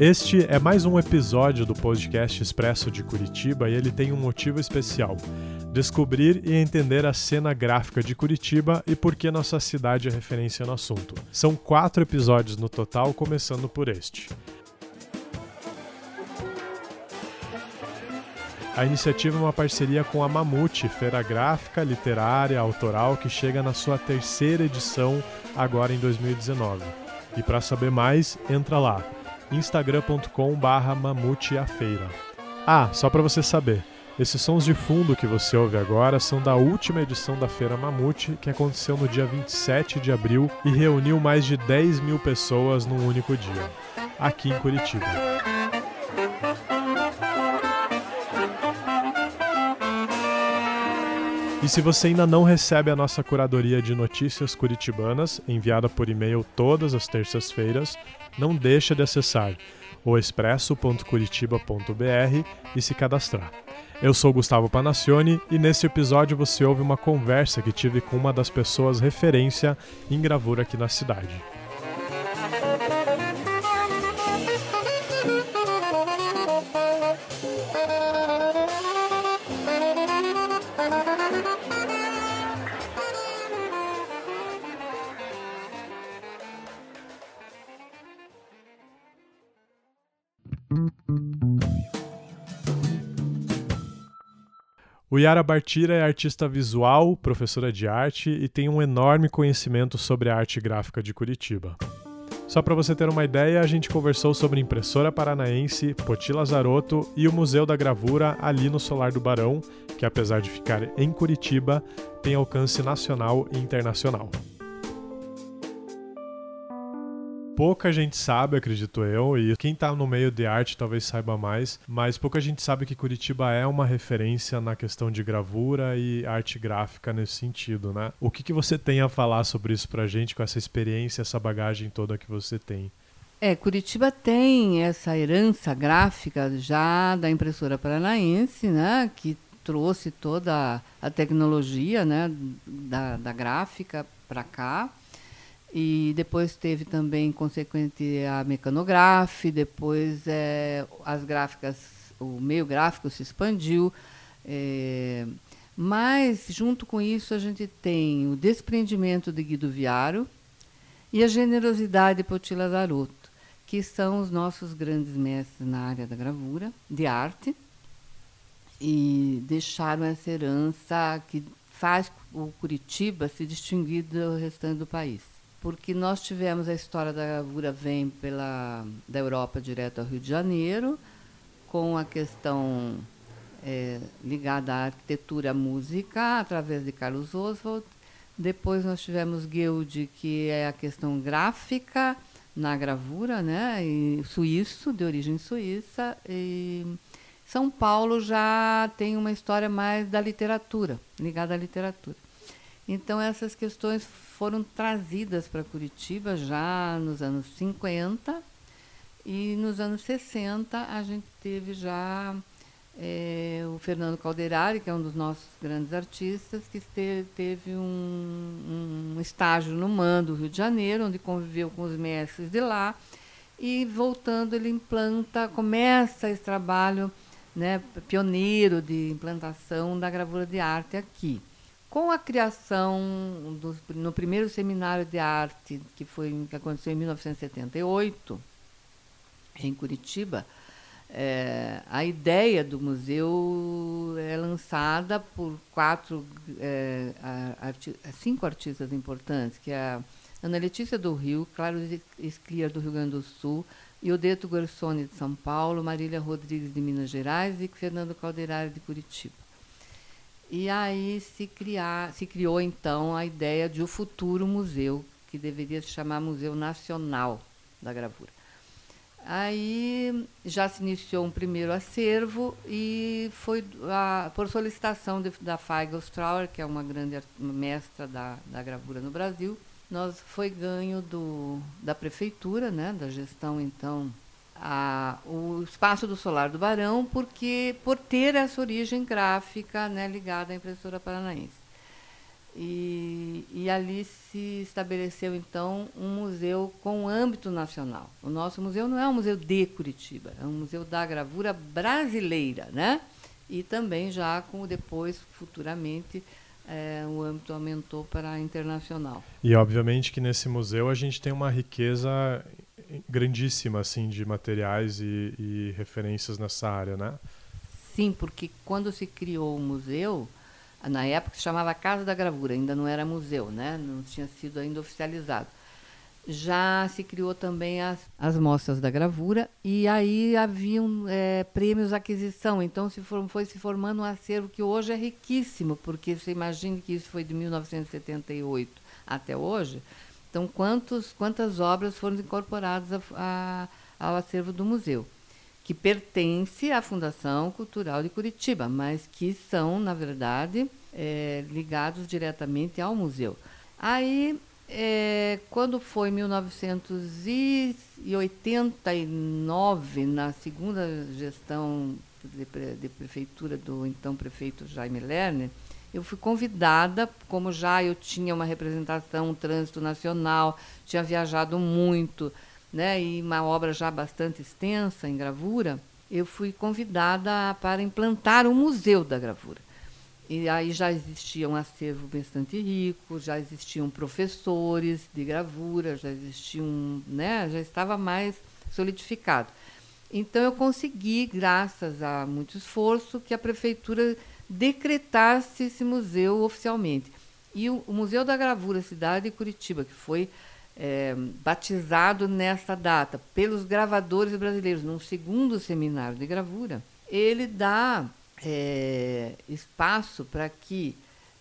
Este é mais um episódio do podcast Expresso de Curitiba e ele tem um motivo especial: descobrir e entender a cena gráfica de Curitiba e por que nossa cidade é referência no assunto. São quatro episódios no total, começando por este. A iniciativa é uma parceria com a Mamute, feira gráfica, literária, autoral, que chega na sua terceira edição agora em 2019. E para saber mais, entra lá instagram.com/barra mamuteafeira. Ah, só para você saber, esses sons de fundo que você ouve agora são da última edição da Feira Mamute, que aconteceu no dia 27 de abril e reuniu mais de 10 mil pessoas num único dia, aqui em Curitiba. E se você ainda não recebe a nossa curadoria de notícias curitibanas, enviada por e-mail todas as terças-feiras, não deixa de acessar o expresso.curitiba.br e se cadastrar. Eu sou Gustavo Panacione e nesse episódio você ouve uma conversa que tive com uma das pessoas referência em gravura aqui na cidade. O Yara Bartira é artista visual, professora de arte e tem um enorme conhecimento sobre a arte gráfica de Curitiba. Só para você ter uma ideia, a gente conversou sobre impressora paranaense, Poti Lazarotto e o Museu da Gravura ali no Solar do Barão, que apesar de ficar em Curitiba, tem alcance nacional e internacional. Pouca gente sabe, acredito eu, e quem tá no meio de arte talvez saiba mais, mas pouca gente sabe que Curitiba é uma referência na questão de gravura e arte gráfica nesse sentido, né? O que, que você tem a falar sobre isso pra gente, com essa experiência, essa bagagem toda que você tem? É, Curitiba tem essa herança gráfica já da impressora paranaense, né, que trouxe toda a tecnologia né, da, da gráfica para cá. E depois teve também, consequente, a mecanograph, depois é, as gráficas, o meio gráfico se expandiu. É, mas, junto com isso, a gente tem o desprendimento de Guido Viaro e a generosidade de Poti Lazarotto, que são os nossos grandes mestres na área da gravura, de arte, e deixaram essa herança que faz o Curitiba se distinguir do restante do país porque nós tivemos a história da gravura vem pela da Europa direto ao Rio de Janeiro, com a questão é, ligada à arquitetura à música, através de Carlos Oswald. Depois nós tivemos Guild, que é a questão gráfica na gravura, né, e suíço, de origem suíça. E São Paulo já tem uma história mais da literatura, ligada à literatura. Então essas questões foram trazidas para Curitiba já nos anos 50 e nos anos 60 a gente teve já é, o Fernando Calderari, que é um dos nossos grandes artistas, que esteve, teve um, um estágio no MAN do Rio de Janeiro, onde conviveu com os mestres de lá, e voltando ele implanta, começa esse trabalho né, pioneiro de implantação da gravura de arte aqui. Com a criação do, no primeiro seminário de arte, que, foi, que aconteceu em 1978, em Curitiba, é, a ideia do museu é lançada por quatro, é, arti cinco artistas importantes, que é a Ana Letícia do Rio, Claro Escliar do Rio Grande do Sul, Iodeto Gorsoni de São Paulo, Marília Rodrigues de Minas Gerais e Fernando Calderari de Curitiba. E aí se, criar, se criou então a ideia de o um futuro museu, que deveria se chamar Museu Nacional da Gravura. Aí já se iniciou um primeiro acervo e foi a, por solicitação de, da Feigl Strauer, que é uma grande mestra da, da gravura no Brasil, nós foi ganho do, da prefeitura, né, da gestão então a, o espaço do Solar do Barão, porque por ter essa origem gráfica né, ligada à impressora paranaense. E, e, ali se estabeleceu então um museu com âmbito nacional. O nosso museu não é um museu de Curitiba, é um museu da gravura brasileira, né? E também já com depois, futuramente, é, o âmbito aumentou para internacional. E obviamente que nesse museu a gente tem uma riqueza grandíssima assim de materiais e, e referências nessa área, né? Sim, porque quando se criou o museu, na época se chamava Casa da Gravura, ainda não era museu, né? não tinha sido ainda oficializado. Já se criou também as, as mostras da gravura e aí haviam é, prêmios aquisição. Então se for, foi se formando um acervo que hoje é riquíssimo, porque você imagine que isso foi de 1978 até hoje. Então quantos, quantas obras foram incorporadas a, a, ao acervo do museu? que pertence à Fundação Cultural de Curitiba, mas que são, na verdade, é, ligados diretamente ao museu. Aí, é, quando foi 1989, na segunda gestão de, de, prefeitura do então prefeito Jaime Lerner, eu fui convidada, como já eu tinha uma representação, um trânsito nacional, tinha viajado muito, né, e uma obra já bastante extensa em gravura, eu fui convidada para implantar um museu da gravura. E aí já existia um acervo bastante rico, já existiam professores de gravura, já existiam, né, já estava mais solidificado. Então eu consegui, graças a muito esforço, que a prefeitura decretasse esse museu oficialmente. E o, o Museu da Gravura Cidade de Curitiba, que foi é, batizado nessa data pelos gravadores brasileiros, num segundo seminário de gravura, ele dá é, espaço para que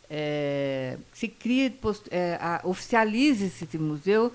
é, se crie, é, oficialize esse museu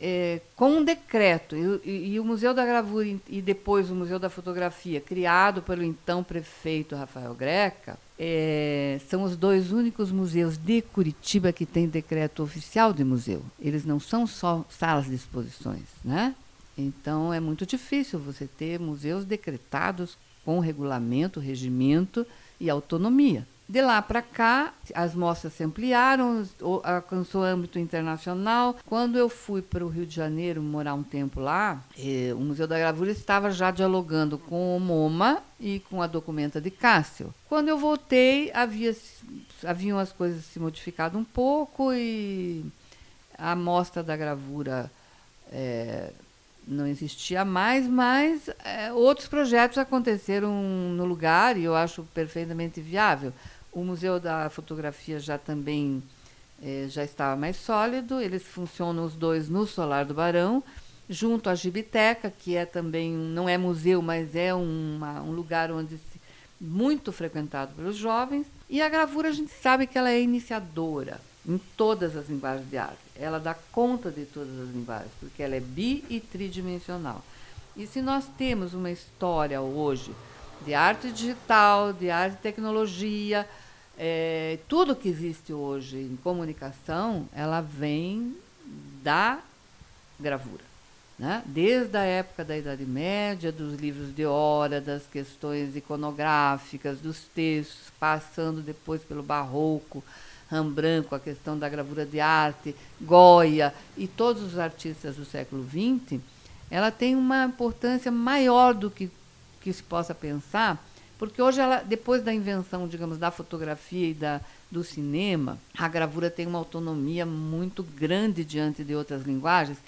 é, com um decreto. E, e, o Museu da Gravura e depois o Museu da Fotografia, criado pelo então prefeito Rafael Greca, é, são os dois únicos museus de Curitiba que têm decreto oficial de museu. Eles não são só salas de exposições, né? Então é muito difícil você ter museus decretados com regulamento, regimento e autonomia. De lá para cá, as mostras se ampliaram, alcançou âmbito internacional. Quando eu fui para o Rio de Janeiro morar um tempo lá, eh, o Museu da Gravura estava já dialogando com o MoMA e com a documenta de Cássio. Quando eu voltei, havia, haviam as coisas se modificado um pouco e a mostra da gravura eh, não existia mais, mas é, outros projetos aconteceram no lugar e eu acho perfeitamente viável. O Museu da Fotografia já também é, já estava mais sólido. Eles funcionam os dois no Solar do Barão, junto à Gibiteca, que é também não é museu, mas é uma, um lugar onde se, muito frequentado pelos jovens. E a gravura a gente sabe que ela é iniciadora em todas as linguagens de arte. Ela dá conta de todas as linguagens, porque ela é bi e tridimensional. E se nós temos uma história hoje de arte digital, de arte e tecnologia, é, tudo que existe hoje em comunicação, ela vem da gravura. Né? Desde a época da Idade Média, dos livros de hora, das questões iconográficas, dos textos, passando depois pelo barroco, Rembrandt, a questão da gravura de arte, Goya e todos os artistas do século XX, ela tem uma importância maior do que que se possa pensar, porque hoje ela, depois da invenção, digamos, da fotografia e da, do cinema, a gravura tem uma autonomia muito grande diante de outras linguagens.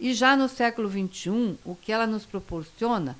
E já no século XXI, o que ela nos proporciona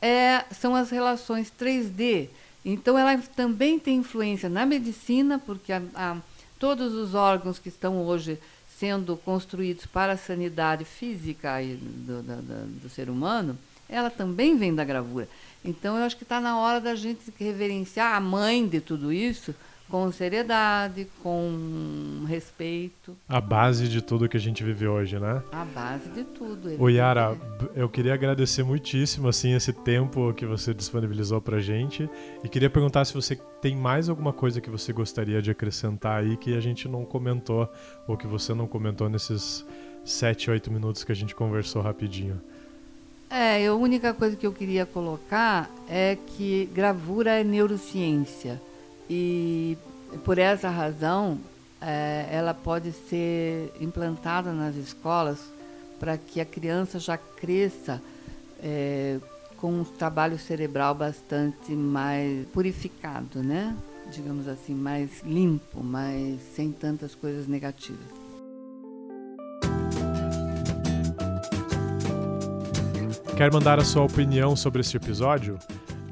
é, são as relações 3D. Então, ela também tem influência na medicina, porque a, a, todos os órgãos que estão hoje sendo construídos para a sanidade física do, do, do ser humano, ela também vem da gravura. Então, eu acho que está na hora da gente reverenciar a mãe de tudo isso com seriedade, com respeito. A base de tudo que a gente vive hoje, né? A base de tudo. O Yara, eu queria agradecer muitíssimo assim esse tempo que você disponibilizou pra gente e queria perguntar se você tem mais alguma coisa que você gostaria de acrescentar aí que a gente não comentou ou que você não comentou nesses sete, oito minutos que a gente conversou rapidinho. É, a única coisa que eu queria colocar é que gravura é neurociência. E por essa razão, é, ela pode ser implantada nas escolas para que a criança já cresça é, com um trabalho cerebral bastante mais purificado, né? Digamos assim, mais limpo, mais sem tantas coisas negativas. Quer mandar a sua opinião sobre este episódio?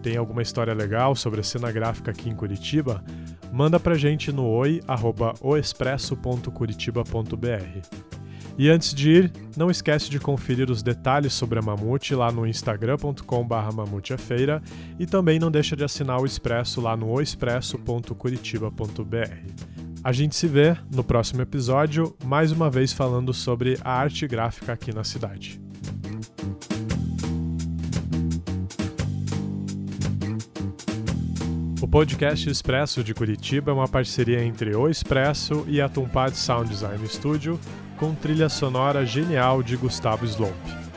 Tem alguma história legal sobre a cena gráfica aqui em Curitiba? Manda pra gente no oi@oexpresso.curitiba.br. E antes de ir, não esquece de conferir os detalhes sobre a Mamute lá no instagram.com.br mamutefeira e também não deixa de assinar o Expresso lá no oexpresso.curitiba.br. A gente se vê no próximo episódio, mais uma vez falando sobre a arte gráfica aqui na cidade. Podcast Expresso de Curitiba é uma parceria entre o Expresso e a Tumpad Sound Design Studio, com trilha sonora genial de Gustavo Slope.